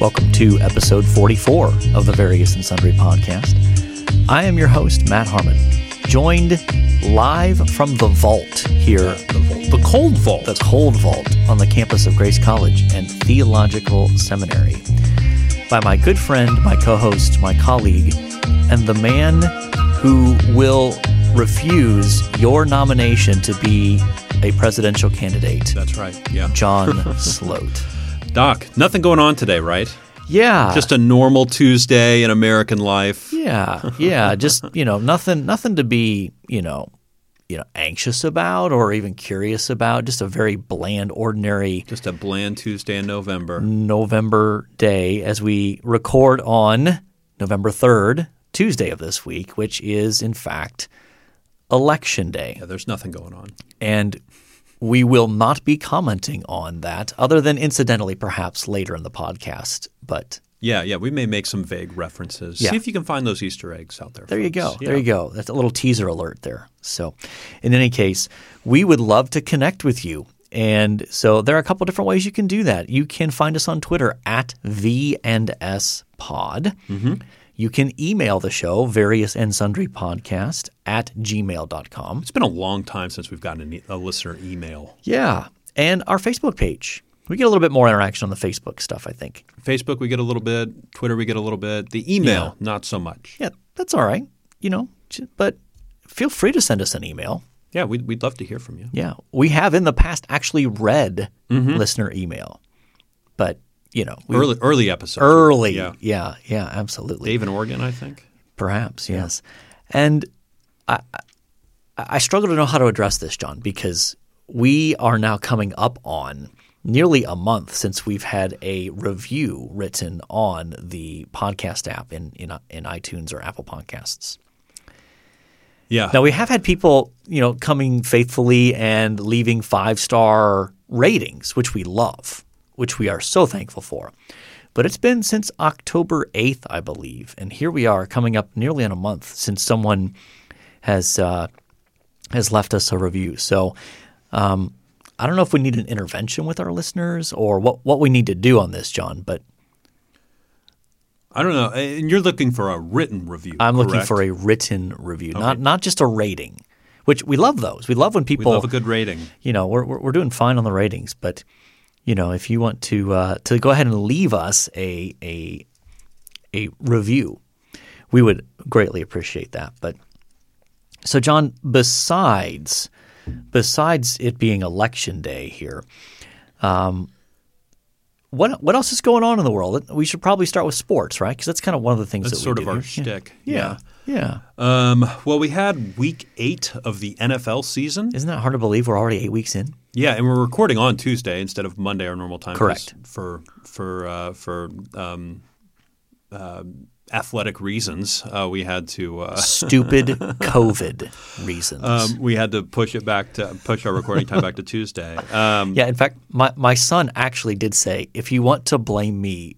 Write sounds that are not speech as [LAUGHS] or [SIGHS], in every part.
Welcome to episode 44 of the Various and Sundry podcast. I am your host, Matt Harmon, joined live from the vault here, The, vault, the cold vault. the cold vault on the campus of Grace College and Theological Seminary, by my good friend, my co host, my colleague, and the man who will refuse your nomination to be a presidential candidate, That's right. Yeah. John [LAUGHS] Sloat. Doc, nothing going on today, right? Yeah. Just a normal Tuesday in American life. Yeah, [LAUGHS] yeah, just you know, nothing, nothing to be you know, you know, anxious about or even curious about. Just a very bland, ordinary Just a bland Tuesday in November. November day as we record on November third, Tuesday of this week, which is in fact election day, Yeah, there's nothing going on. and we will not be commenting on that, other than incidentally, perhaps later in the podcast. But Yeah, yeah, we may make some vague references. Yeah. See if you can find those Easter eggs out there. There you go. folks. There you go. That's a little teaser alert there. So, in any case, we would love to connect with you. And so there are a couple different ways you can do that. You can find us on Twitter at V and S Pod. Mm-hmm. You can email the show, various and sundry podcast at gmail.com. It's been a long time since we've gotten a, listener email. Yeah. And our Facebook page. We get a little bit more interaction on the Facebook stuff, I think. Facebook, we get a little bit. Twitter, we get a little bit. The email, Yeah. not so much. Yeah, that's all right. You know, but feel free to send us an email. Yeah, we'd, we'd love to hear from you. Yeah, we have in the past actually read Mm-hmm. listener email, but you know, we, Early, early episodes. early, Yeah. yeah, yeah, absolutely, Dave in Oregon, I think. perhaps, yes. And I, I, I struggle to know how to address this, John, because we are now coming up on nearly a month since we've had a review written on the podcast app in in, in iTunes or Apple Podcasts. Yeah. Now we have had people, you know, coming faithfully and leaving five star ratings, which we love, which we are so thankful for. But it's been since October eighth, I believe, and here we are, coming up nearly in a month since someone has uh, has left us a review. So. Um, I don't know if we need an intervention with our listeners or what, what we need to do on this, John, but I don't know. And you're looking for a written review. I'm looking for a written review, not not just a rating, which we love those. We love when We people love a good rating. you know, we're, we're we're doing fine on the ratings, but you know, if you want to uh, to go ahead and leave us a a a review, we would greatly appreciate that. But so, John, besides besides it being election day here, um, what what else is going on in the world? We should probably start with sports, right? Because that's kind of one of the things That's that sort of do our shtick. Yeah, yeah. Um, well, we had week eight of the NFL season. Isn't that hard to believe? We're already eight weeks in. Yeah, and we're recording on Tuesday instead of Monday, our normal time. Correct. For for uh, for um, uh, athletic reasons, uh, we had to uh, Stupid [LAUGHS] COVID reasons. um, we had to push it back to push our recording time back to Tuesday. Um, Yeah, in fact, my, my son actually did say, if you want to blame me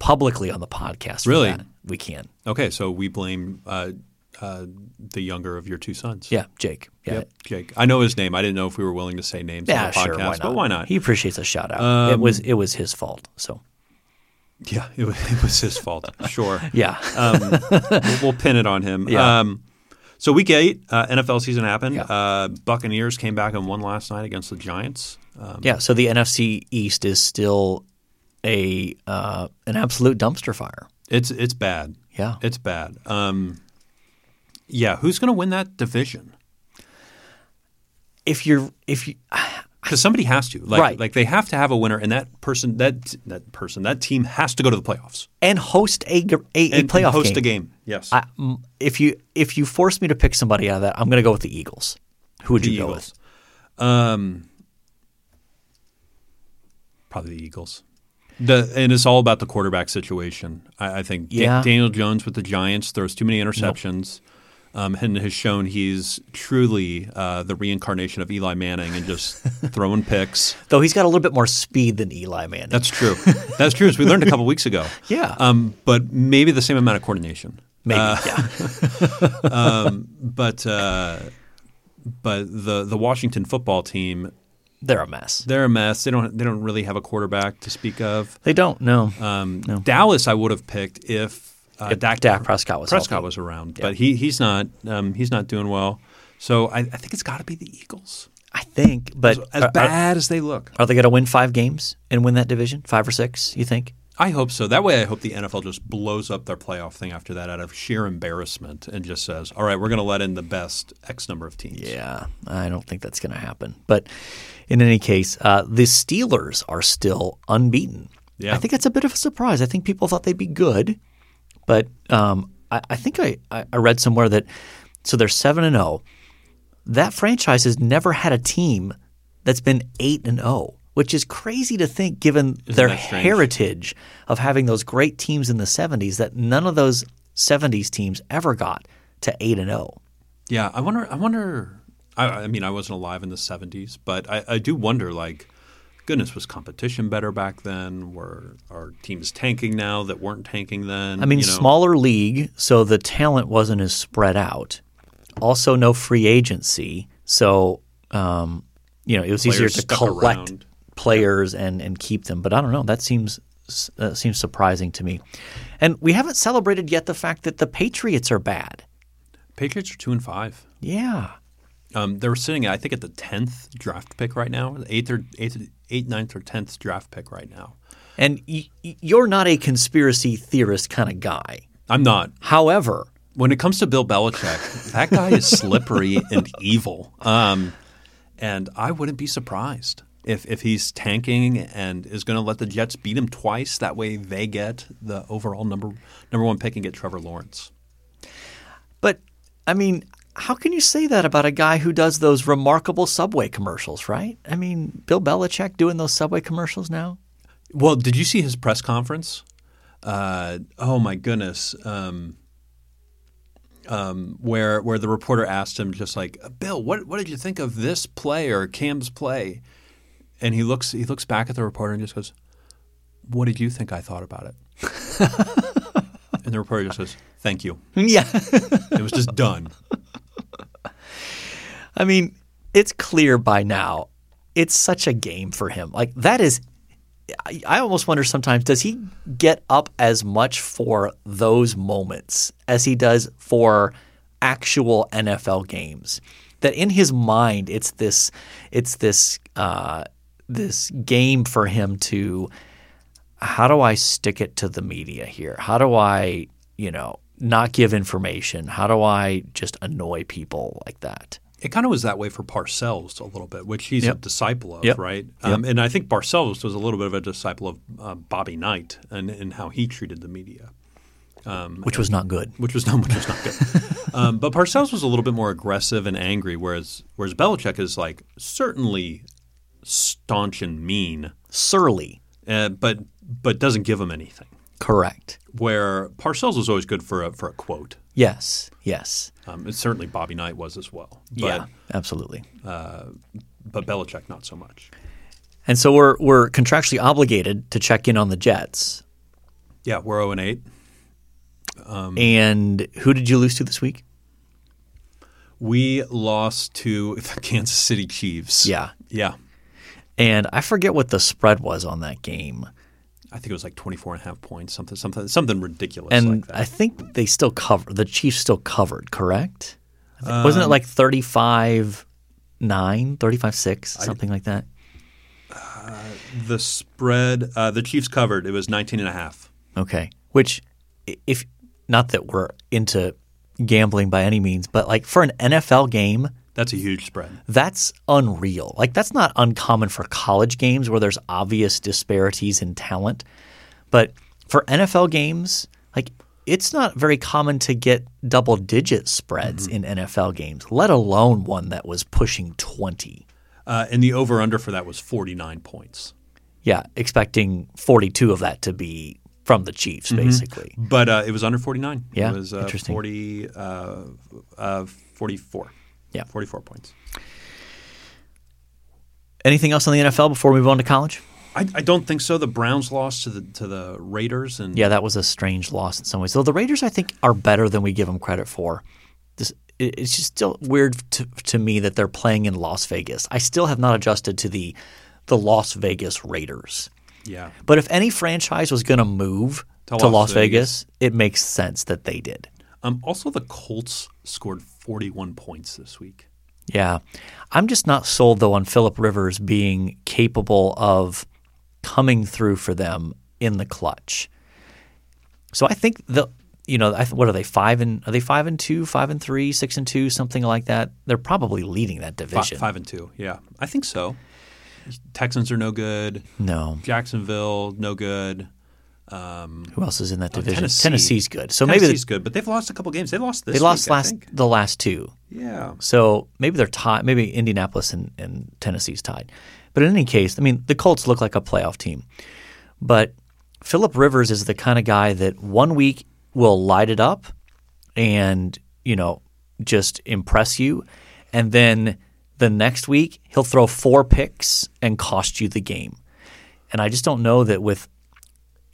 publicly on the podcast, for Really? that, we can. Okay, so we blame uh, uh, the younger of your two sons. Yeah, Jake. Yeah, Yep, Jake. I know his name. I didn't know if we were willing to say names yeah, on the podcast, sure. Why not? but why not? Um, He appreciates a shout out. it was it was his fault. So yeah, it was, [LAUGHS] it was his fault. Sure. [LAUGHS] yeah, um, we'll, we'll pin it on him. Yeah. Um, so week eight, uh, NFL season happened. Yeah. Uh, Buccaneers came back and won last night against the Giants. Um, yeah. So the NFC East is still a uh, an absolute dumpster fire. It's it's bad. Yeah, It's bad. Um, yeah, who's going to win that division? if you're if you [SIGHS] Because somebody has to. Like, Right. Like they have to have a winner, and that person, that that person, that team has to go to the playoffs and host a a, a and playoff host game. a game. Yes. I, if you if you force me to pick somebody out of that, I'm going to go with the Eagles. Who would the you go with? Um, probably the Eagles. The and it's all about the quarterback situation. I, I think Da- Daniel Jones with the Giants throws too many interceptions, um, and has shown he's truly uh, the reincarnation of Eli Manning and just [LAUGHS] throwing picks. Though he's got a little bit more speed than Eli Manning. That's true. That's true. As we learned a couple weeks ago. [LAUGHS] Yeah. Um, but maybe the same amount of coordination. Maybe, Uh, yeah. [LAUGHS] um, but uh, but the the Washington football team they're a mess. They're a mess. They don't they don't really have a quarterback to speak of. They don't. No, Um, Dallas, I would have picked if uh, If Dak, Dak Prescott was Prescott healthy. was around, but he he's not. Um, he's not doing well. So I, I think it's got to be the Eagles. I think. But As are, are, bad as they look, are they going to win five games and win that division? Five or six? You think? I hope so. That way, I hope the NFL just blows up their playoff thing after that out of sheer embarrassment and just says, "All right, we're going to let in the best X number of teams." Yeah, I don't think that's going to happen. But in any case, uh, the Steelers are still unbeaten. Yeah. I think that's a bit of a surprise. I think people thought they'd be good, but um, I, I think I, I read somewhere that so they're seven and zero. That franchise has never had a team that's been eight and zero, which is crazy to think given their that strange? heritage of having those great teams in the '70s. That none of those '70s teams ever got to eight and oh. zero. Yeah, I wonder. I wonder. I, I mean, I wasn't alive in the '70s, but I, I do wonder. Like, goodness, was competition better back then? Were are teams tanking now that weren't tanking then? I mean, You know? smaller league, so the talent wasn't as spread out. Also, no free agency, so um, you know it was easier to collect around. players and and keep them. But I don't know. That seems uh, seems surprising to me. And we haven't celebrated yet the fact that the Patriots are bad. Patriots are two and five. Yeah, Um, they're sitting, I think, at the tenth draft pick right now, eighth or eighth, eighth, ninth or tenth draft pick right now. and y- you're not a conspiracy theorist kind of guy. I'm not. However, When it comes to Bill Belichick, that guy is slippery [LAUGHS] and evil. Um, and I wouldn't be surprised if, if he's tanking and is going to let the Jets beat him twice. That way they get the overall number number one pick and get Trevor Lawrence. But I mean, how can you say that about a guy who does those remarkable Subway commercials, right? I mean, Bill Belichick doing those Subway commercials now? Well, did you see his press conference? Uh, oh my goodness. Um, um, where where the reporter asked him just like, Bill, what what did you think of this play or Cam's play? And he looks he looks back at the reporter and just goes, What did you think I thought about it? [LAUGHS] and the reporter just says, Thank you. yeah. It was just done. I mean, it's clear by now. It's such a game for him. Like that is I, almost wonder sometimes does he get up as much for those moments as he does for actual NFL games? That in his mind it's this it's this uh, this game for him to how do I stick it to the media here? How do I, you know, not give information? How do I just annoy people like that? It kind of was that way for Parcells a little bit, which he's a disciple of, Yep. right? Um, and I think Parcells was a little bit of a disciple of uh, Bobby Knight and, and how he treated the media. Which was not good. which was not [LAUGHS] which was not good. um, but Parcells was a little bit more aggressive and angry, whereas whereas Belichick is like certainly staunch and mean, Surly. uh, but but doesn't give him anything. Correct. Where Parcells was always good for a for a quote. Yes. Yes. Um, certainly Bobby Knight was as well. But, yeah. Absolutely. but Belichick not so much. And so we're we're contractually obligated to check in on the Jets. Yeah, we're zero and eight. And who did you lose to this week? We lost to [LAUGHS] the Kansas City Chiefs. Yeah. yeah. And I forget what the spread was on that game. I think it was like 24 and a half points, something something something ridiculous And like that. I think they still covered. The Chiefs still covered, correct? Um, wasn't it like 35 9, 35 6, something like that? the spread, uh, the Chiefs covered. It was 19 and a half. Okay. Which, if not that we're into gambling by any means, but like for an NFL game, That's a huge spread. that's unreal. Like that's not uncommon for college games where there's obvious disparities in talent. But for NFL games, like it's not very common to get double digit spreads in NFL games, let alone one that was pushing 20. Uh, and the over under for that was 49 points. Yeah, expecting 42 of that to be from the Chiefs, basically. But uh, it was under 49. Yeah, It was uh, interesting. 40, uh, uh, 44. Yeah. 44 points. Anything else on the NFL before we move on to college? I, I don't think so. The Browns lost to the to the Raiders, and Yeah, that was a strange loss in some ways. Though the Raiders, I think, are better than we give them credit for. This, it- it's just still weird to, to me that they're playing in Las Vegas. I still have not adjusted to the the Las Vegas Raiders. Yeah. But if any franchise was going to move To to, Las Las, Vegas, it makes sense that they did. Um, also, the Colts scored 41 points this week. Yeah. I'm just not sold though on Philip Rivers being capable of coming through for them in the clutch. So I think the you know, what are they five and are they five and two, five and three, six and two, something like that? They're probably leading that division. Five and two. Yeah, I think so. Texans are no good. No, Jacksonville, no good. Who else is in that oh, division? Oh, Tennessee. Tennessee's good. So maybe Tennessee's good, but they've lost a couple games. They lost this. they lost week, last the last two. Yeah. So maybe they're tied. Maybe Indianapolis and, and Tennessee's tied. But in any case, I mean, the Colts look like a playoff team. But Philip Rivers is the kind of guy that one week will light it up and, you know, just impress you. And then the next week, he'll throw four picks and cost you the game. And I just don't know that with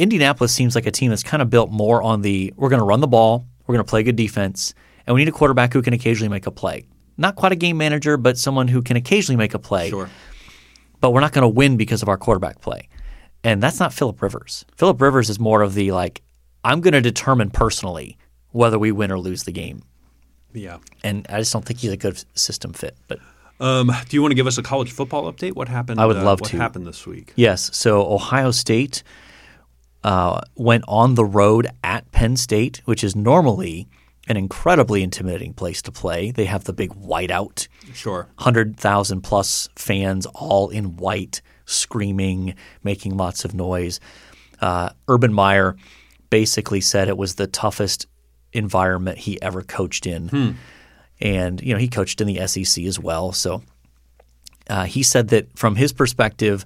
Indianapolis seems like a team that's kind of built more on the we're going to run the ball, we're going to play good defense, and we need a quarterback who can occasionally make a play. Not quite a game manager, but someone who can occasionally make a play. Sure. But we're not going to win because of our quarterback play. And that's not Philip Rivers. Philip Rivers is more of the like, I'm going to determine personally whether we win or lose the game. Yeah. And I just don't think he's a good system fit. But Um, do you want to give us a college football update? What happened? I would uh, love what to. happened this week? Yes. So Ohio State uh, went on the road at Penn State, which is normally an incredibly intimidating place to play. They have the big whiteout, Sure. 100,000 plus fans all in white, screaming, making lots of noise. Uh, Urban Meyer basically said it was the toughest environment he ever coached in. And, you know, he coached in the SEC as well. So uh, he said that from his perspective,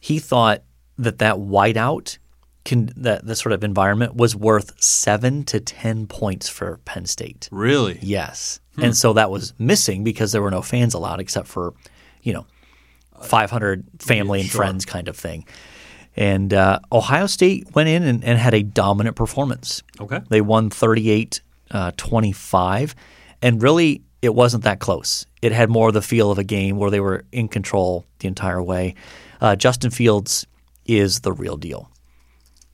he thought that that whiteout, can, that the sort of environment was worth seven to 10 points for Penn State. Really? Yes. And so that was missing because there were no fans allowed except for, you know, 500 family and sure. friends kind of thing. And uh, Ohio State went in and, and had a dominant performance. Okay. They won 38 uh, 25. And really, it wasn't that close. It had more of the feel of a game where they were in control the entire way. Uh, Justin Fields is the real deal.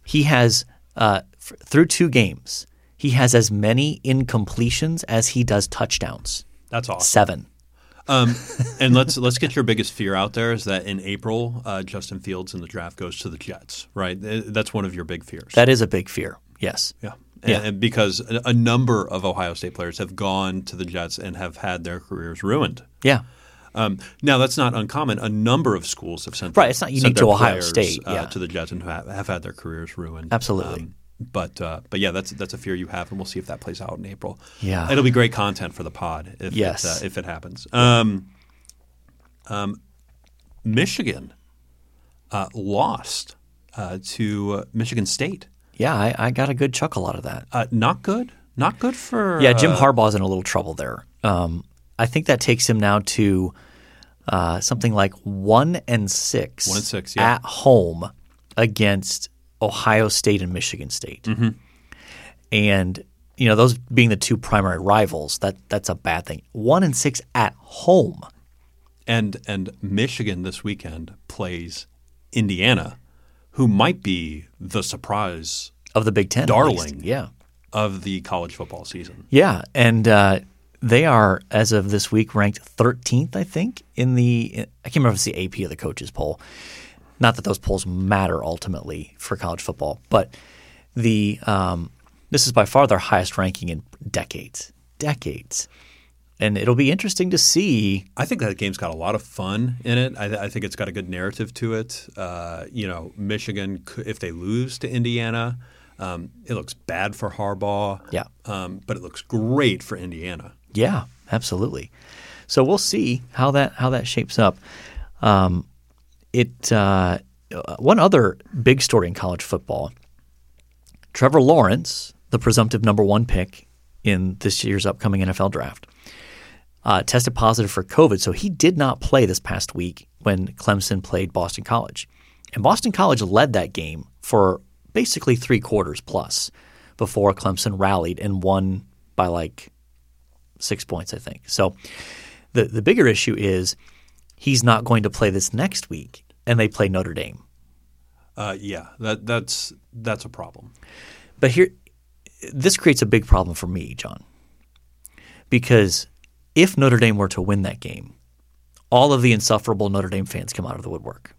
He has, uh, f- through two games, he has as many incompletions as he does touchdowns. That's awesome. Seven. Um, and let's [LAUGHS] let's get your biggest fear out there is that in April, uh, Justin Fields in the draft goes to the Jets, right? That's one of your big fears. That is a big fear. Yes. yeah. And, Yeah. and because a, a number of Ohio State players have gone to the Jets and have had their careers ruined. Yeah. Um, now that's not uncommon. A number of schools have sent Right, their- it's not unique to Ohio players, State, uh, to the Jets and have, have had their careers ruined. Absolutely. but uh, but yeah, that's that's a fear you have, and we'll see if that plays out in April. Yeah. it'll be great content for the pod if Yes. it, uh, if it happens. Um, um, Michigan uh, lost uh, to uh, Michigan State. Yeah, I, I got a good chuckle out of that. Uh, not good. Not good for Yeah, Jim uh, Harbaugh's in a little trouble there. Um, I think that takes him now to uh, something like one and six, One and six, yeah. at home against Ohio State and Michigan State. Mm-hmm. And you know those being the two primary rivals, that that's a bad thing. One and six at home. and and Michigan this weekend plays Indiana, who might be the surprise Of the Big Ten, Darling. yeah, of the college football season. Yeah, and uh, they are as of this week ranked 13th, I think, in the I can't remember if it's the AP or the coaches poll. Not that those polls matter ultimately for college football, but the um, this is by far their highest ranking in decades, decades, and it'll be interesting to see. I think that game's got a lot of fun in it. I, I think it's got a good narrative to it. Uh, you know, Michigan, if they lose to Indiana, um, it looks bad for Harbaugh. Yeah. um, but it looks great for Indiana. Yeah, absolutely. So we'll see how that how that shapes up. Um, it uh, one other big story in college football. Trevor Lawrence, the presumptive number one pick in this year's upcoming NFL draft, uh, tested positive for COVID, so he did not play this past week when Clemson played Boston College. And Boston College led that game for basically three quarters plus before Clemson rallied and won by like six points, I think. So the the bigger issue is he's not going to play this next week, and they play Notre Dame. Uh, yeah, that that's that's a problem. But here, this creates a big problem for me, John, because if Notre Dame were to win that game, all of the insufferable Notre Dame fans come out of the woodwork.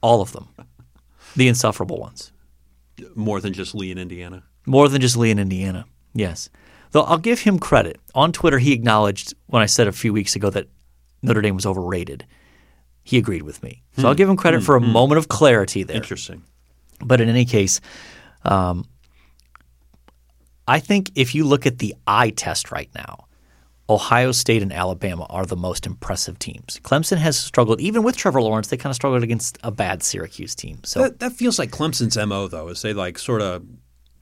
All of them, the insufferable ones. More than just Lee in Indiana. More than just Lee in Indiana. Yes. Though I'll give him credit. On Twitter, he acknowledged when I said a few weeks ago that Notre Dame was overrated. He agreed with me. So I'll hmm. give him credit hmm. for a hmm. moment of clarity there. Interesting. But in any case, um, I think if you look at the eye test right now, Ohio State and Alabama are the most impressive teams. Clemson has struggled, even with Trevor Lawrence, they kind of struggled against a bad Syracuse team. So That that feels like Clemson's mo though, is they like sort of,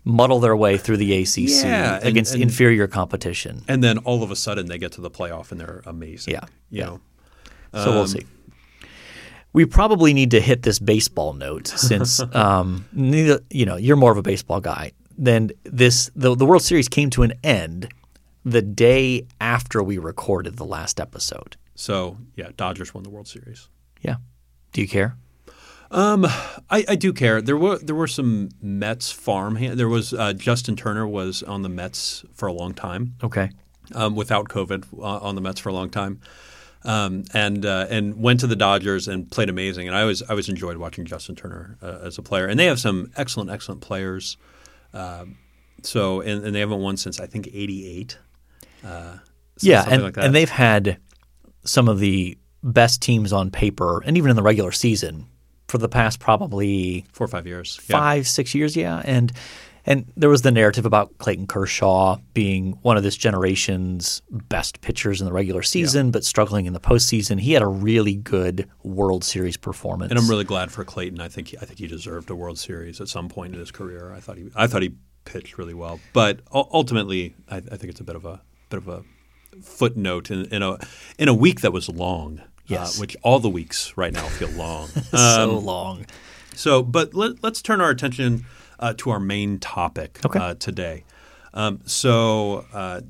muddle their way through the ACC Yeah, and- against and- inferior competition. and then all of a sudden they get to the playoff and they're amazing. Yeah, yeah. know. So we'll see. We probably need to hit this baseball note since [LAUGHS] um, neither, you know you're more of a baseball guy. Then this the the World Series came to an end the day after we recorded the last episode. So yeah, Dodgers won the World Series. Yeah. Do you care? I, I do care. There were there were some Mets farm. There was uh, Justin Turner was on the Mets for a long time. Okay. um, without COVID uh, on the Mets for a long time, um, and uh, and went to the Dodgers and played amazing. And I always I always enjoyed watching Justin Turner uh, as a player. And they have some excellent excellent players. Um so and, and they haven't won since I think '88. Uh, so yeah, and, like that. and they've had some of the best teams on paper, and even in the regular season for the past probably four or five years. Yeah. five, six years, yeah. And and there was the narrative about Clayton Kershaw being one of this generation's best pitchers in the regular season, but struggling in the postseason. He had a really good World Series performance. And I'm really glad for Clayton. I think he, I think he deserved a World Series at some point in his career. I thought he I thought he pitched really well, but ultimately, I, I think it's a bit of a bit of a footnote in, in a in a week that was long. Yes. uh, which all the weeks right now feel long. [LAUGHS] so long. so, but let, let's turn our attention uh, to our main topic Okay. uh, today. Um, so, uh,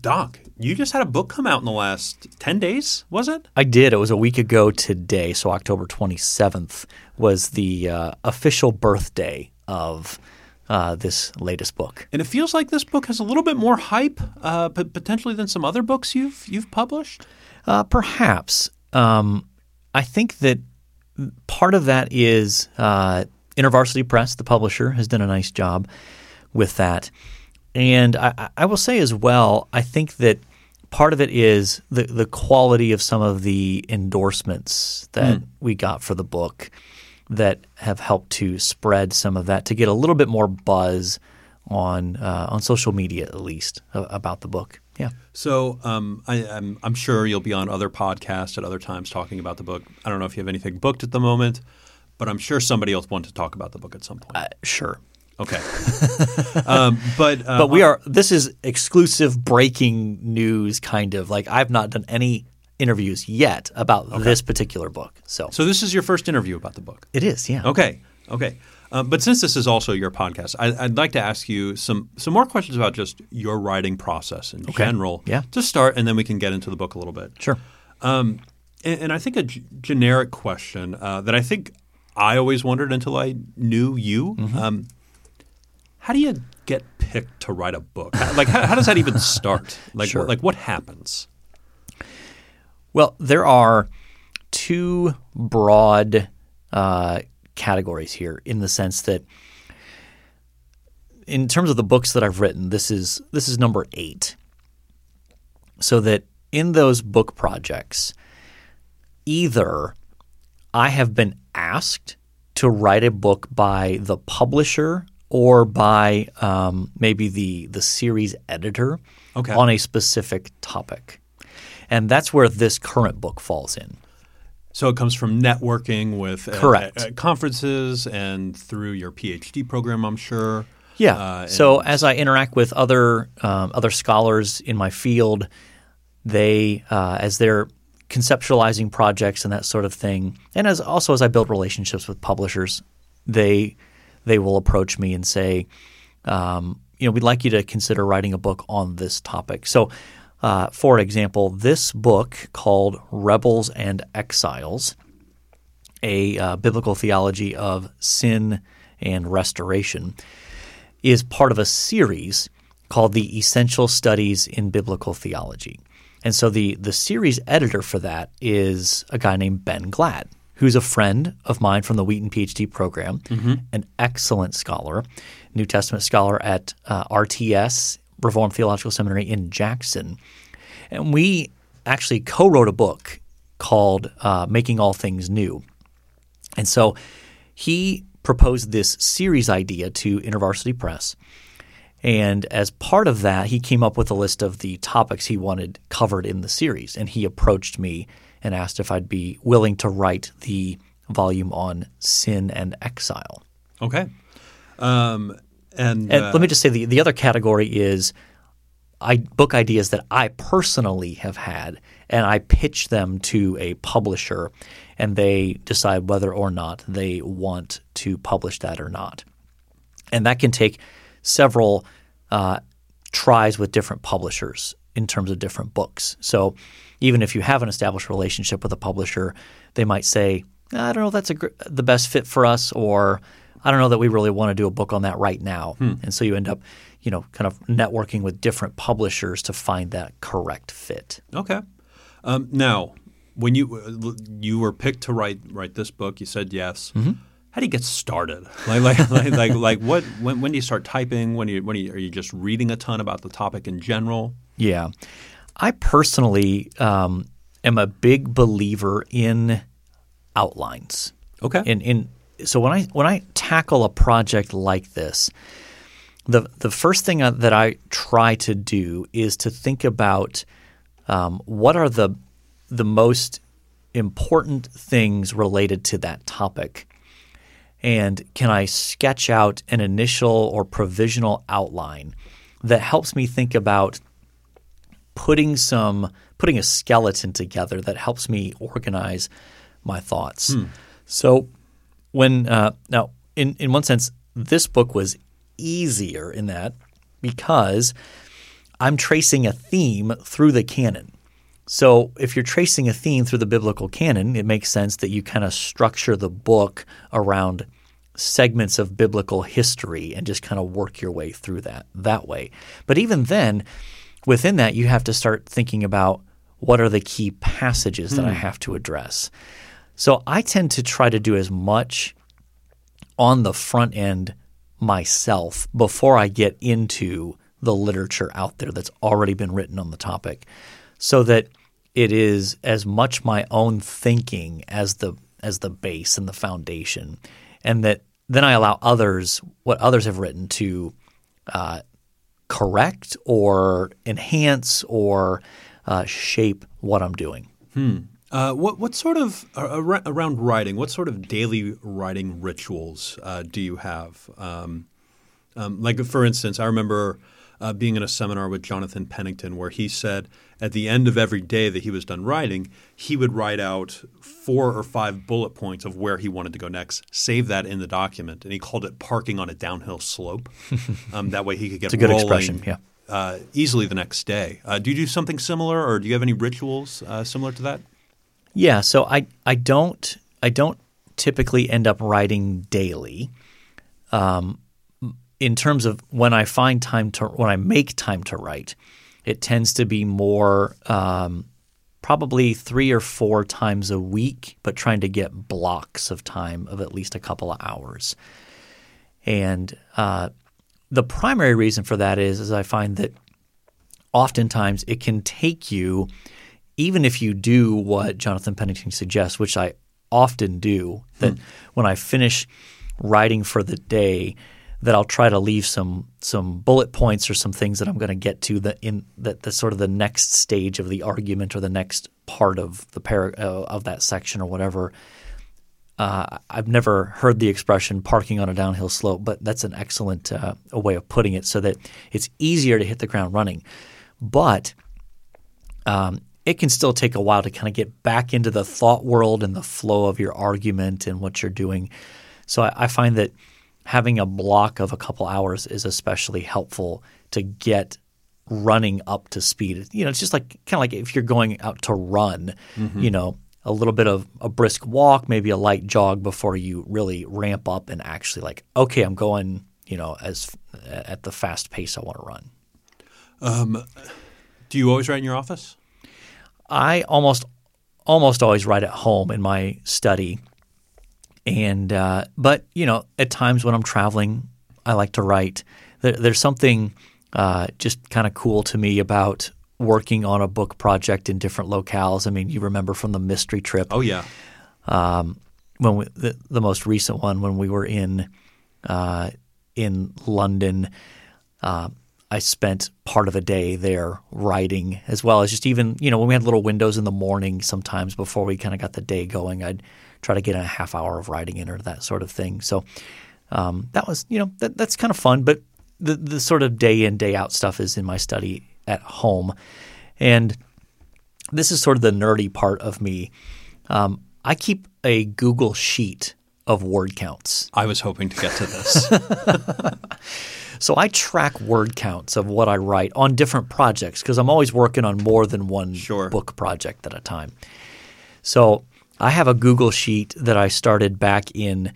Doc, you just had a book come out in the last ten days, was it? I did. It was a week ago today, so October 27th was the uh, official birthday of uh, this latest book. And it feels like this book has a little bit more hype, uh, potentially than some other books you've you've published. Uh, perhaps. Um, I think that part of that is uh, InterVarsity Press, the publisher, has done a nice job with that. And I, I- I will say as well, I think that part of it is the, the quality of some of the endorsements that we got for the book that have helped to spread some of that to get a little bit more buzz on uh, on social media at least a- about the book. Yeah. So um, I, I'm, I'm sure you'll be on other podcasts at other times talking about the book. I don't know if you have anything booked at the moment, but I'm sure somebody else wants to talk about the book at some point. Uh, sure. okay. [LAUGHS] um, but uh, But we are. This is exclusive breaking news, kind of like I've not done any interviews yet about this particular book. So, so this is your first interview about the book. it is, yeah. Okay. Okay. Um, but since this is also your podcast, I, I'd like to ask you some some more questions about just your writing process in general. Yeah. To start, and then we can get into the book a little bit. Sure. And, and I think a g- generic question uh, that I think I always wondered until I knew you. Mm-hmm. Um, how do you get picked to write a book? How- like, how, how does that even start? Like, Sure. what, like what happens? Well, there are two broad uh, categories here in the sense that, in terms of the books that I've written, this is this is number eight. So that in those book projects, either I have been asked to write a book by the publisher or by um, maybe the the series editor Okay. on a specific topic, and that's where this current book falls in. So it comes from networking with uh, Correct. uh, conferences and through your PhD program, I'm sure. Yeah. Uh, so as I interact with other um, other scholars in my field, they uh, as they're conceptualizing projects and that sort of thing, and as also as I build relationships with publishers, they they will approach me and say, um, you know, we'd like you to consider writing a book on this topic. So, uh, for example, this book called Rebels and Exiles, a uh, biblical theology of sin and restoration, is part of a series called the Essential Studies in Biblical Theology. And so the the series editor for that is a guy named Ben Gladd, who's a friend of mine from the Wheaton PhD program, an excellent scholar, New Testament scholar at uh, RTS Reformed Theological Seminary in Jackson, and we actually co-wrote a book called uh, "Making All Things New." And so he proposed this series idea to InterVarsity Press. And as part of that, he came up with a list of the topics he wanted covered in the series. And he approached me and asked if I'd be willing to write the volume on sin and exile. Okay. Um, and And uh, let me just say the, the other category is I, book ideas that I personally have had, and I pitch them to a publisher, and they decide whether or not they want to publish that or not. And that can take several uh, tries with different publishers in terms of different books. So even if you have an established relationship with a publisher, they might say, I don't know, that's a gr- the best fit for us, or I don't know that we really want to do a book on that right now. And so you end up, you know, kind of networking with different publishers to find that correct fit. Okay. Um, now, when you you were picked to write write this book, you said yes. Mm-hmm. How do you get started? Like like [LAUGHS] like, like, like what? When, when do you start typing? When do you, when do you, are you just reading a ton about the topic in general? Yeah. I personally um, am a big believer in outlines. Okay. In in so when I when I tackle a project like this, the the first thing that I try to do is to think about um, what are the the most important things related to that topic, and can I sketch out an initial or provisional outline that helps me think about putting some putting a skeleton together that helps me organize my thoughts. So when uh, now in in one sense this book was easier in that because I'm tracing a theme through the canon. So if you're tracing a theme through the biblical canon, it makes sense that you kind of structure the book around segments of biblical history and just kind of work your way through that that way. But even then, within that, you have to start thinking about what are the key passages that I have to address. So I tend to try to do as much on the front end myself before I get into the literature out there that's already been written on the topic so that it is as much my own thinking as the as the base and the foundation and that then I allow others what others have written to uh, correct or enhance or uh, shape what I'm doing. Uh, what what sort of uh, around writing? What sort of daily writing rituals uh, do you have? Um, um, like for instance, I remember uh, being in a seminar with Jonathan Pennington where he said at the end of every day that he was done writing, he would write out four or five bullet points of where he wanted to go next, save that in the document, and he called it parking on a downhill slope. [LAUGHS] um, that way he could get It's a good rolling, expression, yeah. Uh, easily the next day. Uh, do you do something similar, or do you have any rituals uh, similar to that? Yeah, so I I don't I don't typically end up writing daily. Um, in terms of when I find time to when I make time to write, it tends to be more um, probably three or four times a week, but trying to get blocks of time of at least a couple of hours. And uh, the primary reason for that is, is I find that oftentimes it can take you, even if you do what Jonathan Pennington suggests, which I often do, that when I finish writing for the day, that I'll try to leave some some bullet points or some things that I'm going to get to the in that the sort of the next stage of the argument or the next part of the par- uh, of that section or whatever. Uh, I've never heard the expression "parking on a downhill slope," but that's an excellent uh, a way of putting it, so that it's easier to hit the ground running. But um, it can still take a while to kind of get back into the thought world and the flow of your argument and what you're doing. So I, I find that having a block of a couple hours is especially helpful to get running up to speed. You know, it's just like kind of like if you're going out to run, you know, a little bit of a brisk walk, maybe a light jog before you really ramp up and actually like, okay, I'm going, you know, as at the fast pace I want to run. Um, Do you always write in your office? I almost almost always write at home in my study, and uh, but you know at times when I'm traveling, I like to write. There, there's something uh, just kind of cool to me about working on a book project in different locales. I mean, you remember from the mystery trip Oh yeah. when we, the, the most recent one when we were in uh, in London. I spent part of a day there writing, as well as just even you know when we had little windows in the morning. Sometimes before we kind of got the day going, I'd try to get a half hour of writing in or that sort of thing. So um, that was you know that, that's kind of fun. But the the sort of day in day out stuff is in my study at home, and this is sort of the nerdy part of me. Um, I keep a Google sheet of word counts. I was hoping to get to this. [LAUGHS] [LAUGHS] So I track word counts of what I write on different projects because I'm always working on more than one Sure. book project at a time. So I have a Google sheet that I started back in,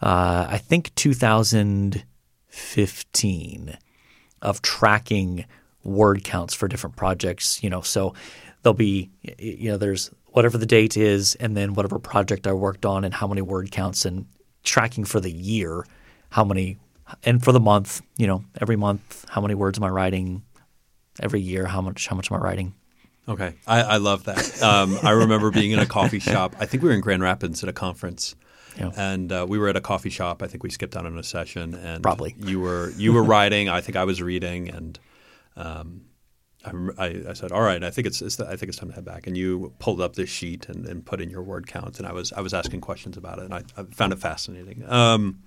uh, I think 2015, of tracking word counts for different projects. You know, so there'll be, you know, there's whatever the date is, and then whatever project I worked on, and how many word counts, and tracking for the year, how many, and for the month, you know, every month, how many words am I writing? Every year, how much? How much am I writing? Okay, I, I love that. Um, I remember being in a coffee [LAUGHS] shop. I think we were in Grand Rapids at a conference, Yeah. and uh, we were at a coffee shop. I think we skipped out on a session, and Probably. you were you were writing. I think I was reading, and um, I, I, I said, "All right, I think it's, it's I think it's time to head back." And you pulled up this sheet and, and put in your word count, and I was I was asking questions about it, and I, I found it fascinating. Um,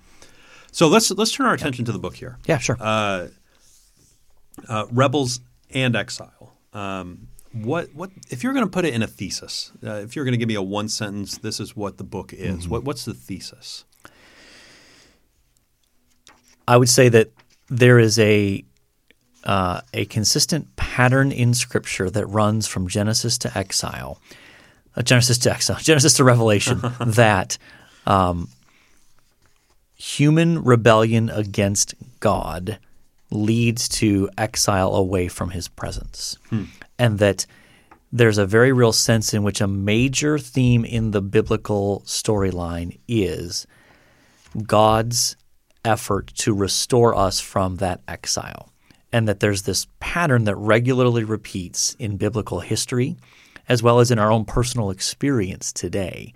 so let's let's turn our attention to the book here Yeah, sure. uh, rebels and exile. Um, what what if you're going to put it in a thesis? Uh, if you're going to give me a one sentence, this is what the book is. What what's the thesis? I would say that there is a uh, a consistent pattern in Scripture that runs from Genesis to Exile, uh, Genesis to Exile, [LAUGHS] Genesis to Revelation, [LAUGHS] that um, human rebellion against God leads to exile away from His presence, and that there's a very real sense in which a major theme in the biblical storyline is God's effort to restore us from that exile. And that there's this pattern that regularly repeats in biblical history, as well as in our own personal experience today,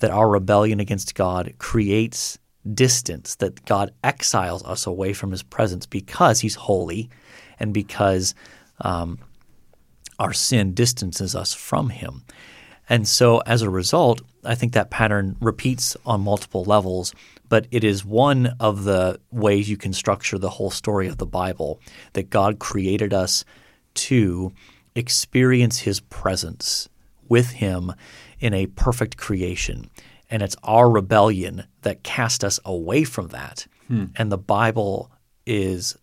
that our rebellion against God creates distance, that God exiles us away from his presence because he's holy and because um, our sin distances us from him. And so as a result, I think that pattern repeats on multiple levels, but it is one of the ways you can structure the whole story of the Bible that God created us to experience his presence with him in a perfect creation. And it's our rebellion that cast us away from that. Hmm. And the Bible is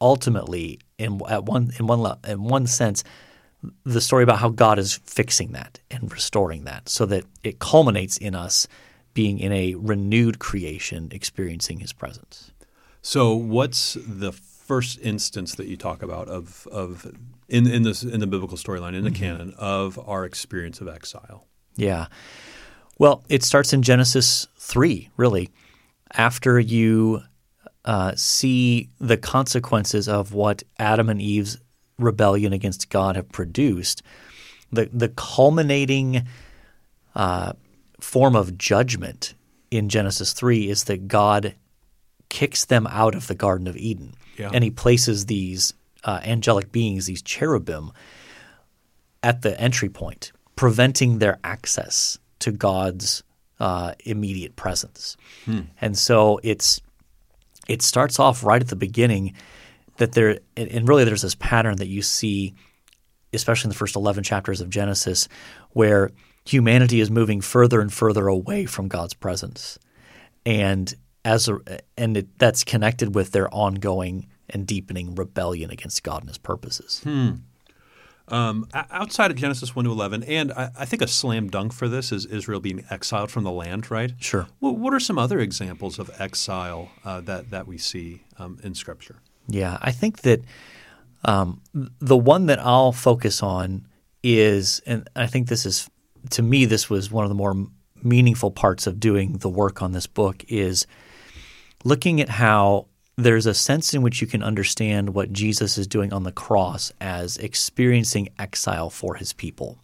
ultimately in at one in one in one sense the story about how God is fixing that and restoring that so that it culminates in us being in a renewed creation, experiencing his presence. So, what's the first instance that you talk about of of in in this in the biblical storyline in the canon of our experience of exile? Yeah. Well, it starts in Genesis 3, really. After you uh, see the consequences of what Adam and Eve's rebellion against God have produced, the, the culminating uh, form of judgment in Genesis 3 is that God kicks them out of the Garden of Eden. Yeah. And he places these uh, angelic beings, these cherubim, at the entry point, preventing their access to God's uh, immediate presence. And so it's it starts off right at the beginning that there and- really there's this pattern that you see especially in the first 11 chapters of Genesis where humanity is moving further and further away from God's presence. And as a, and it, that's connected with their ongoing and deepening rebellion against God and His purposes. Hmm. Um, outside of Genesis 1 to 11, and I, I think a slam dunk for this is Israel being exiled from the land, right? Sure. Well, what are some other examples of exile uh, that, that we see um, in Scripture? Yeah, I think that um, the one that I'll focus on is, and I think this is, to me, this was one of the more meaningful parts of doing the work on this book is looking at how there's a sense in which you can understand what Jesus is doing on the cross as experiencing exile for his people.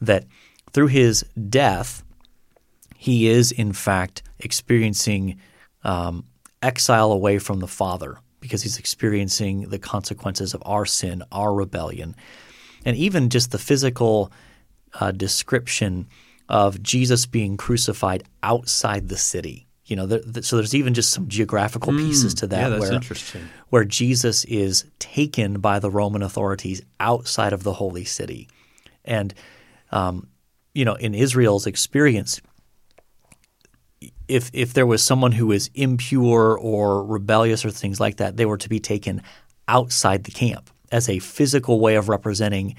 That through his death, he is in fact experiencing um, exile away from the Father because he's experiencing the consequences of our sin, our rebellion, and even just the physical uh, description of Jesus being crucified outside the city. You know, there, so there's even just some geographical pieces to that yeah, where where Jesus is taken by the Roman authorities outside of the holy city. And, um, you know, in Israel's experience, if, if there was someone who was impure or rebellious or things like that, they were to be taken outside the camp as a physical way of representing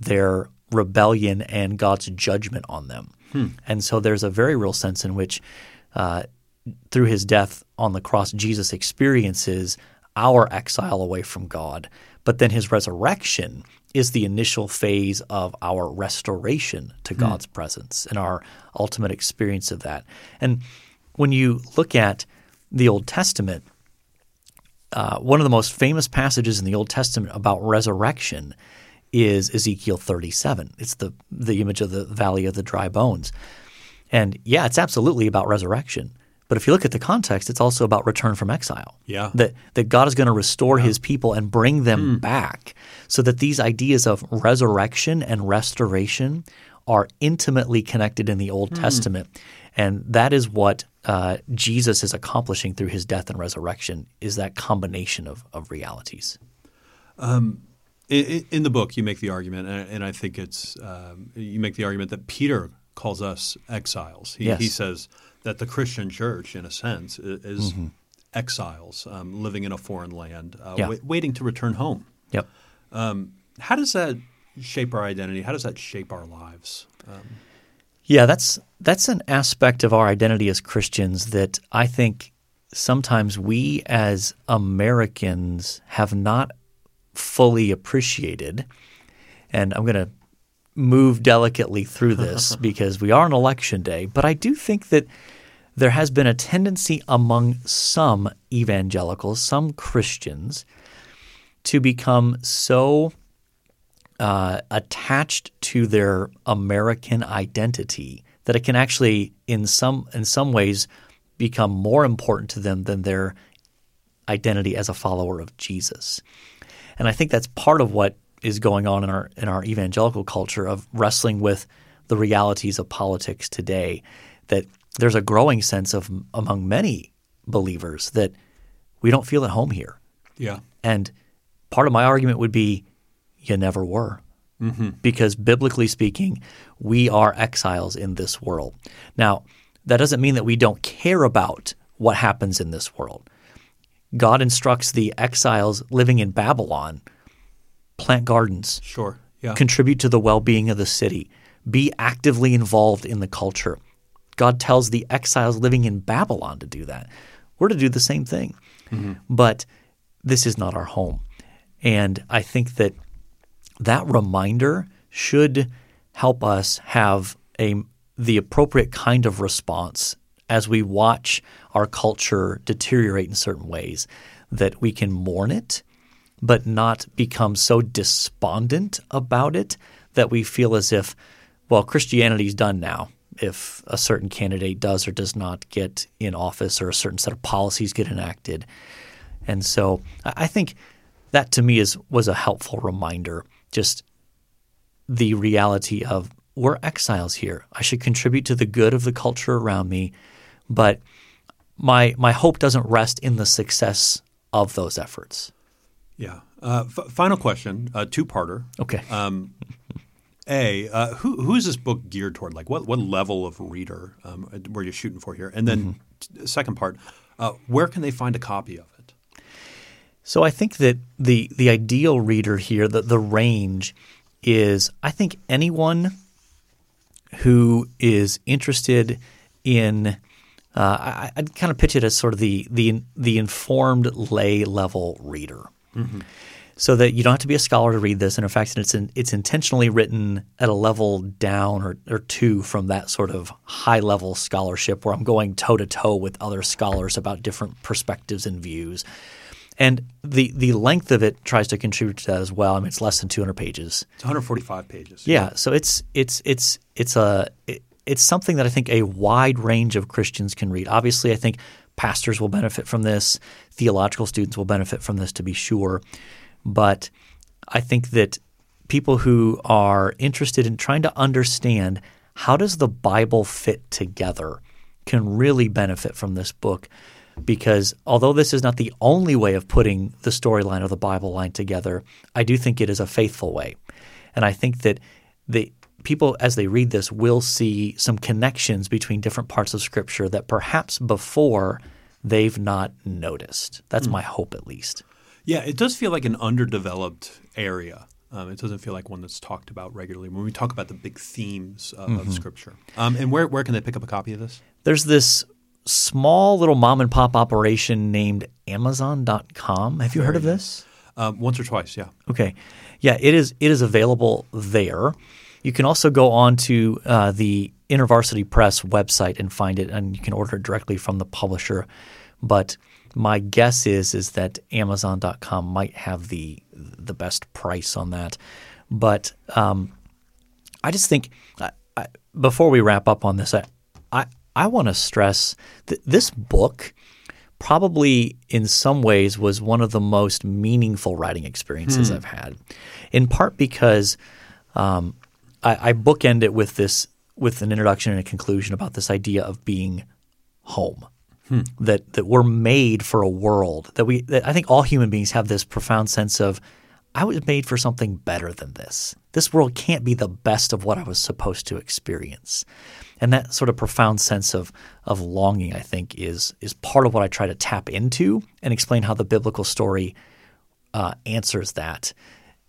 their rebellion and God's judgment on them. And so there's a very real sense in which uh, through his death on the cross, Jesus experiences our exile away from God. But then his resurrection is the initial phase of our restoration to God's presence and our ultimate experience of that. And when you look at the Old Testament, uh, one of the most famous passages in the Old Testament about resurrection is Ezekiel 37. It's the the image of the valley of the dry bones. And yeah, it's absolutely about resurrection. But if you look at the context, it's also about return from exile. Yeah. That that God is going to restore his people and bring them back so that these ideas of resurrection and restoration are intimately connected in the Old Testament. And that is what uh, Jesus is accomplishing through his death and resurrection is that combination of, of realities. In, in the book, you make the argument, and and I think it's um, you make the argument that Peter calls us exiles. He, Yes. he says that the Christian church, in a sense, is exiles um, living in a foreign land, uh, Yeah. wai- waiting to return home. Yep. How does that shape our identity? How does that shape our lives? Yeah, that's that's an aspect of our identity as Christians that I think sometimes we as Americans have not fully appreciated. And I'm going to move delicately through this [LAUGHS] because we are on election day, but I do think that there has been a tendency among some evangelicals, some Christians, to become so uh, attached to their American identity that it can actually, in some in some ways, become more important to them than their identity as a follower of Jesus. And I think that's part of what is going on in our in our evangelical culture of wrestling with the realities of politics today. That there's a growing sense of among many believers that we don't feel at home here. Yeah. And part of my argument would be you never were. Mm-hmm. Because biblically speaking, we are exiles in this world. Now, that doesn't mean that we don't care about what happens in this world. God instructs the exiles living in Babylon plant gardens, Sure. Yeah. contribute to the well being of the city, be actively involved in the culture. God tells the exiles living in Babylon to do that. We're to do the same thing. Mm-hmm. But this is not our home. And I think that that reminder should help us have a the appropriate kind of response as we watch our culture deteriorate in certain ways that we can mourn it but not become so despondent about it that we feel as if well Christianity's done now. If a certain candidate does or does not get in office or a certain set of policies get enacted. And so I think that to me is was a helpful reminder just the reality of we're exiles here. I should contribute to the good of the culture around me, but my my hope doesn't rest in the success of those efforts. Yeah. Uh, f- final question, uh, two-parter. Okay. [LAUGHS] a uh, who who is this book geared toward? Like what what level of reader um, were you shooting for here? And then Mm-hmm. t- second part, uh, where can they find a copy of it? So I think that the the ideal reader here, the the range is I think anyone who is interested in uh, I, I'd kind of pitch it as sort of the the the informed lay level reader, so that you don't have to be a scholar to read this. And in fact, it's in, it's intentionally written at a level down or, or two from that sort of high level scholarship, where I'm going toe to toe with other scholars about different perspectives and views. And the the length of it tries to contribute to that as well. I mean, it's less than 200 pages. It's 145 pages. Yeah, so it's it's it's it's a it, it's something that I think a wide range of Christians can read. Obviously, I think pastors will benefit from this, theological students will benefit from this to be sure, but I think that people who are interested in trying to understand how does the Bible fit together can really benefit from this book because although this is not the only way of putting the storyline of the Bible line together, I do think it is a faithful way. And I think that the people as they read this will see some connections between different parts of scripture that perhaps before they've not noticed. That's my hope at least. Yeah, it does feel like an underdeveloped area. Um, it doesn't feel like one that's talked about regularly when we talk about the big themes uh, Mm-hmm. of Scripture. Um, and where, where can they pick up a copy of this? There's this small little mom and pop operation named amazon.com. Have you heard of this? Um, once or twice, yeah. Okay. Yeah, it is it is available there. You can also go on to uh, the InterVarsity Press website and find it, and you can order it directly from the publisher. But my guess is is that Amazon.com might have the the best price on that. But um, I just think I, I, before we wrap up on this, I I, want to stress that this book probably in some ways was one of the most meaningful writing experiences I've had, in part because um, I, I bookend it with this with an introduction and a conclusion about this idea of being home. That that we're made for a world that we that I think all human beings have this profound sense of I was made for something better than this. This world can't be the best of what I was supposed to experience. And that sort of profound sense of of longing, I think, is is part of what I try to tap into and explain how the biblical story uh, answers that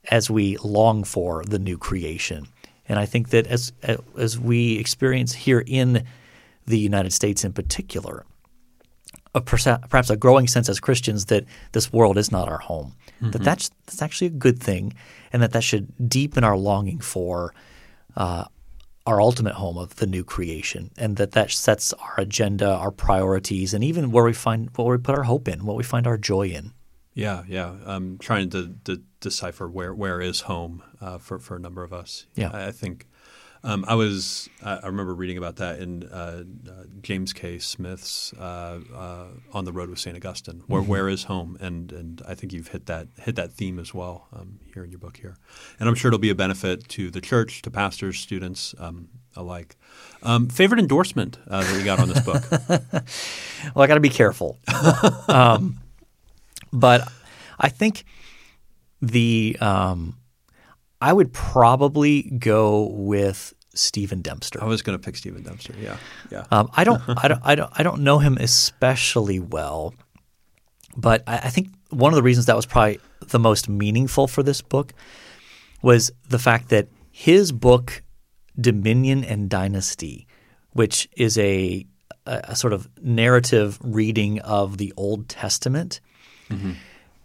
as we long for the new creation. And I think that as as we experience here in the United States in particular, a perhaps a growing sense as Christians that this world is not our home. That that's that's actually a good thing, and that that should deepen our longing for uh, our ultimate home of the new creation, and that that sets our agenda, our priorities, and even where we find what we put our hope in, what we find our joy in. Yeah, yeah. I'm trying to, to decipher where where is home uh, for for a number of us. Yeah. I, I think um, I was. I remember reading about that in uh, uh, James K. Smith's uh, uh, "On the Road with Saint Augustine." Where where is home? And and I think you've hit that hit that theme as well um, here in your book here. And I'm sure it'll be a benefit to the church, to pastors, students um, alike. Um, favorite endorsement uh, that you got on this book? [LAUGHS] Well, I got to be careful. [LAUGHS] um, but I think the um, I would probably go with Stephen Dempster. I was going to pick Stephen Dempster. Yeah, yeah. Um, I don't, [LAUGHS] I don't, I don't, I don't know him especially well, but I, I think one of the reasons that was probably the most meaningful for this book was the fact that his book, Dominion and Dynasty, which is a, a, a sort of narrative reading of the Old Testament,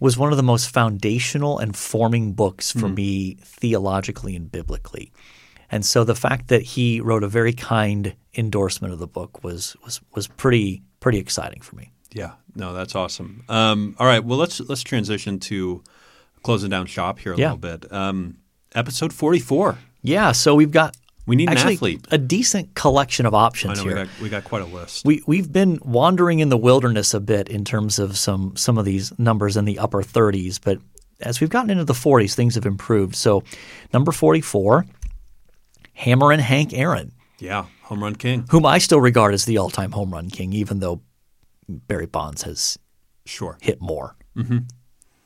was one of the most foundational and forming books for me theologically and biblically. And so the fact that he wrote a very kind endorsement of the book was was was pretty pretty exciting for me. Yeah, no, that's awesome. Um, all right, well let's let's transition to closing down shop here a Yeah. little bit. Um, episode forty four. Yeah, so we've got We need an actually athlete. a decent collection of I options know we here. got we got quite a list. We we've been wandering in the wilderness a bit in terms of some some of these numbers in the upper 30s, but as we've gotten into the 40s, things have improved. So, number 44, Hammerin' Hank Aaron, yeah, home run king. whom I still regard as the all-time home run king, even though Barry Bonds has Sure. hit more. Mm-hmm.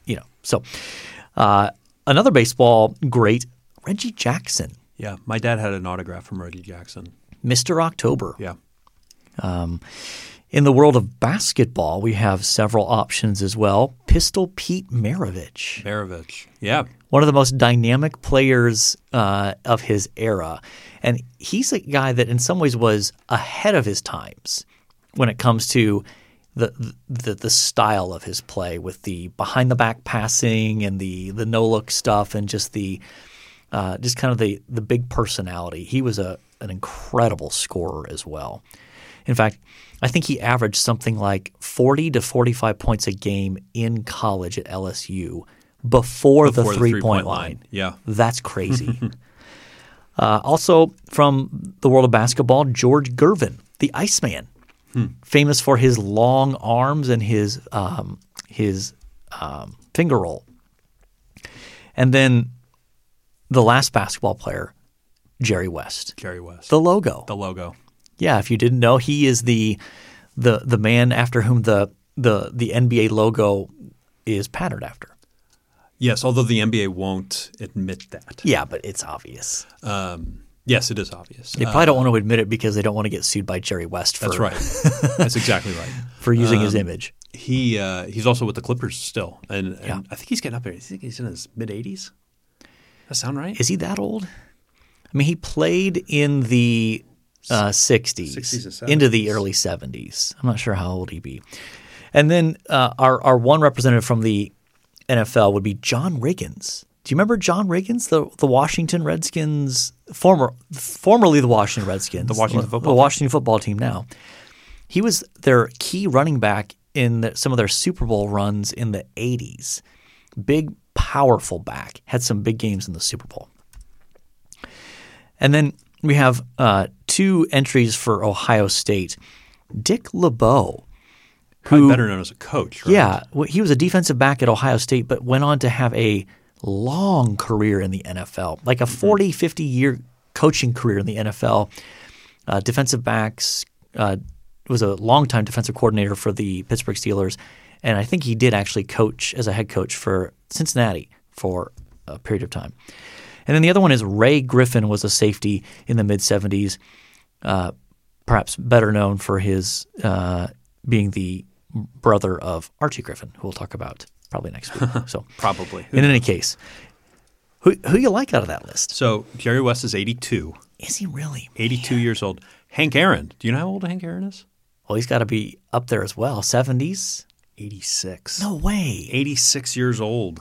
You know, so uh, another baseball great, Reggie Jackson. Yeah, my dad had an autograph from Reggie Jackson. Mr. October. Yeah. In the world of basketball, we have several options as well. Pistol Pete Maravich, Maravich. Yeah. one of the most dynamic players uh, of his era. And he's a guy that, in some ways, was ahead of his times when it comes to the, the the style of his play with the behind the back passing and the the no look stuff and just the uh, just kind of the the big personality. He was a an incredible scorer as well. In fact, I think he averaged something like 40 to 45 points a game in college at LSU before, Before the the three three-point point line. line. Yeah. That's crazy. [LAUGHS] uh, also, from the world of basketball, George Gervin, the Iceman, famous for his long arms and his um, his um, finger roll. And then the last basketball player, Jerry West, Jerry West. the logo. the logo. Yeah, if you didn't know, he is the the the man after whom the the the NBA logo is patterned after. Yes, although the NBA won't admit that. Yeah, but it's obvious. Um, yes, it is obvious. They probably don't want to admit it because they don't want to get sued by Jerry West for That's right. [LAUGHS] That's exactly right. for using Um, his image. He uh, he's also with the Clippers still, and, and Yeah. I think he's getting up there. I think he's in his mid 80s. That sound right? Is he that old? I mean, he played in the uh, 60s, 60s and into the early 70s. I'm not sure how old he'd be. And then uh, our our one representative from the NFL would be John Riggins. Do you remember John Riggins, the the Washington Redskins former formerly the Washington Redskins, The Washington football the team. Washington football team now. He was their key running back in the, some of their Super Bowl runs in the 80s. Big, powerful back. Had some big games in the Super Bowl. And then we have uh, two entries for Ohio State. Dick LeBeau, Probably who better known as a coach. Right? yeah, he was a defensive back at Ohio State, but went on to have a long career in the NFL, like a 40, 50 year coaching career in the NFL. Uh, defensive backs, uh, was a longtime defensive coordinator for the Pittsburgh Steelers. And I think he did actually coach as a head coach for Cincinnati for a period of time. And then the other one is Ray Griffin was a safety in the mid 70s, uh, perhaps better known for his uh, being the brother of Archie Griffin, who we'll talk about probably next week. [LAUGHS] So, Probably. in any case, who who you like out of that list? So Jerry West is 82, Is he really? 82 years old. Hank Aaron. Do you know how old Hank Aaron is? Well, he's got to be up there as well. Seventies? 86. No way. 86 years old.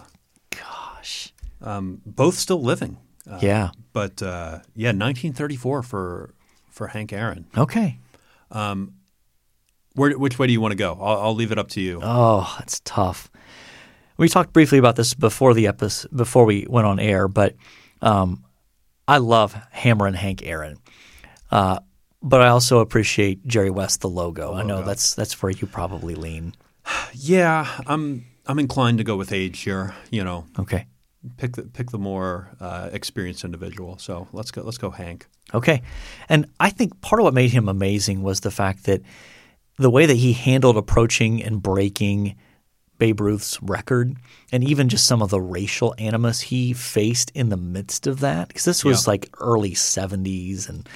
Gosh. Um, both still living. Uh, Yeah. But uh, yeah, 1934 for for Hank Aaron. Okay. Where, which way do you want to go? I'll, I'll leave it up to you. Oh, that's tough. We talked briefly about this before the episode, before we went on air, but um, I love Hammerin' Hank Aaron. Uh, but I also appreciate Jerry West, the logo. I know that's that's where you probably lean. [SIGHS] Yeah, I'm I'm inclined to go with age here. You know, Okay. pick the pick the more uh, experienced individual. So let's go let's go Hank. Okay. And I think part of what made him amazing was the fact that the way that he handled approaching and breaking Babe Ruth's record and even just some of the racial animus he faced in the midst of that. Because this was Yeah. like early 70s and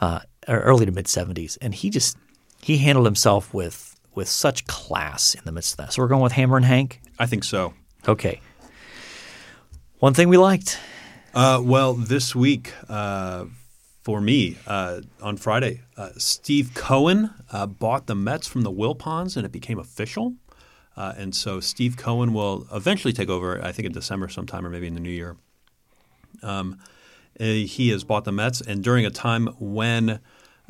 uh, early to mid 70s. And he just he handled himself with with such class in the midst of that. So we're going with Hammerin' Hank. I think so. Okay. One thing we liked. Uh, well, this week uh, for me uh, on Friday, uh, Steve Cohen uh, bought the Mets from the Wilpons, and it became official. Uh, and so Steve Cohen will eventually take over. I think in December sometime, or maybe in the new year. Um, uh, he has bought the Mets, and during a time when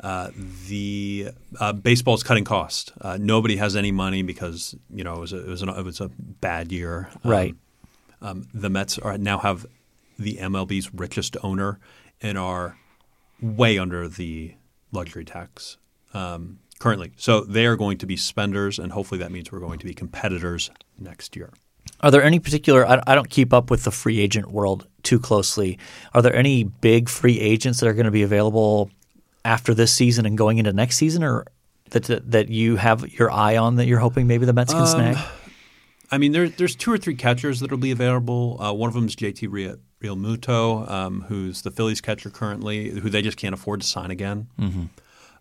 uh, the uh, baseball is cutting cost, uh, nobody has any money because you know it was a, it was, an, it was a bad year. Um, Right. um, the Mets are now have the MLB's richest owner and are way under the luxury tax um, currently. So they are going to be spenders, and hopefully that means we're going to be competitors next year. Are there any particular? I, I don't keep up with the free agent world too closely. Are there any big free agents that are going to be available after this season and going into next season, or that that, that you have your eye on that you're hoping maybe the Mets can snag? I mean, there, there's two or three catchers that will be available. Uh, one of them is JT Rea- Realmuto, um, who's the Phillies catcher currently, who they just can't afford to sign again.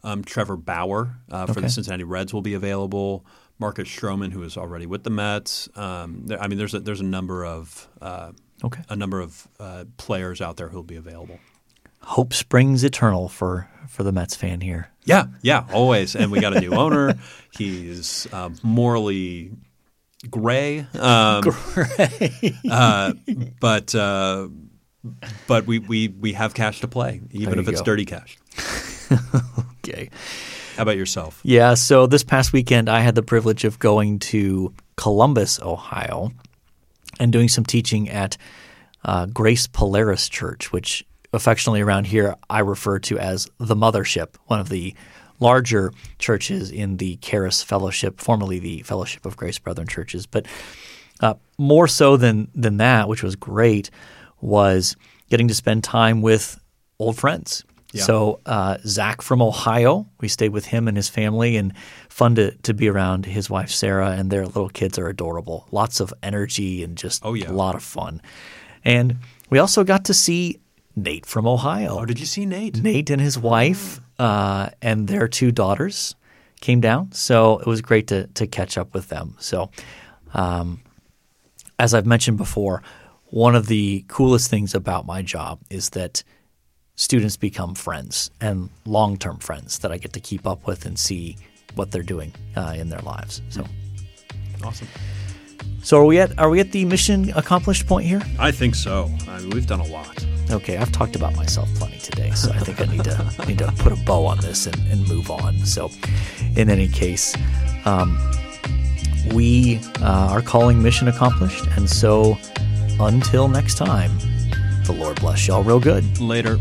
Um, Trevor Bauer uh, for Okay. the Cincinnati Reds will be available. Marcus Stroman, who is already with the Mets. Um, there, I mean, there's a, there's a number of uh, Okay. a number of uh, players out there who will be available. Hope springs eternal for for the Mets fan here. Yeah, yeah, always. And we got a new owner. [LAUGHS] He's uh, morally gray, um, [LAUGHS] uh, but uh, but we, we we have cash to play, even if it's go. dirty cash. [LAUGHS] Okay. How about yourself? Yeah, so this past weekend I had the privilege of going to Columbus, Ohio, and doing some teaching at uh, Grace Polaris Church, which affectionately around here I refer to as the Mothership, one of the larger churches in the Charis Fellowship, formerly the Fellowship of Grace Brethren Churches. But uh, more so than than that, which was great, was getting to spend time with old friends. Yeah. So uh, Zach from Ohio, we stayed with him and his family, and fun to to be around his wife Sarah and their little kids are adorable. Lots of energy and just Oh, yeah. a lot of fun. And we also got to see Nate from Ohio. Oh, did you see Nate? Nate and his wife uh, and their two daughters came down, so it was great to to catch up with them. So, um, as I've mentioned before, one of the coolest things about my job is that students become friends and long term friends that I get to keep up with and see what they're doing uh, in their lives. So, Awesome. So are we at are we at the mission accomplished point here? I think so. I mean, we've done a lot. Okay, I've talked about myself plenty today, so I think I need to [LAUGHS] need to put a bow on this and, and move on. So, in any case, um, we uh, are calling mission accomplished, and so until next time, the Lord bless y'all real good. Later.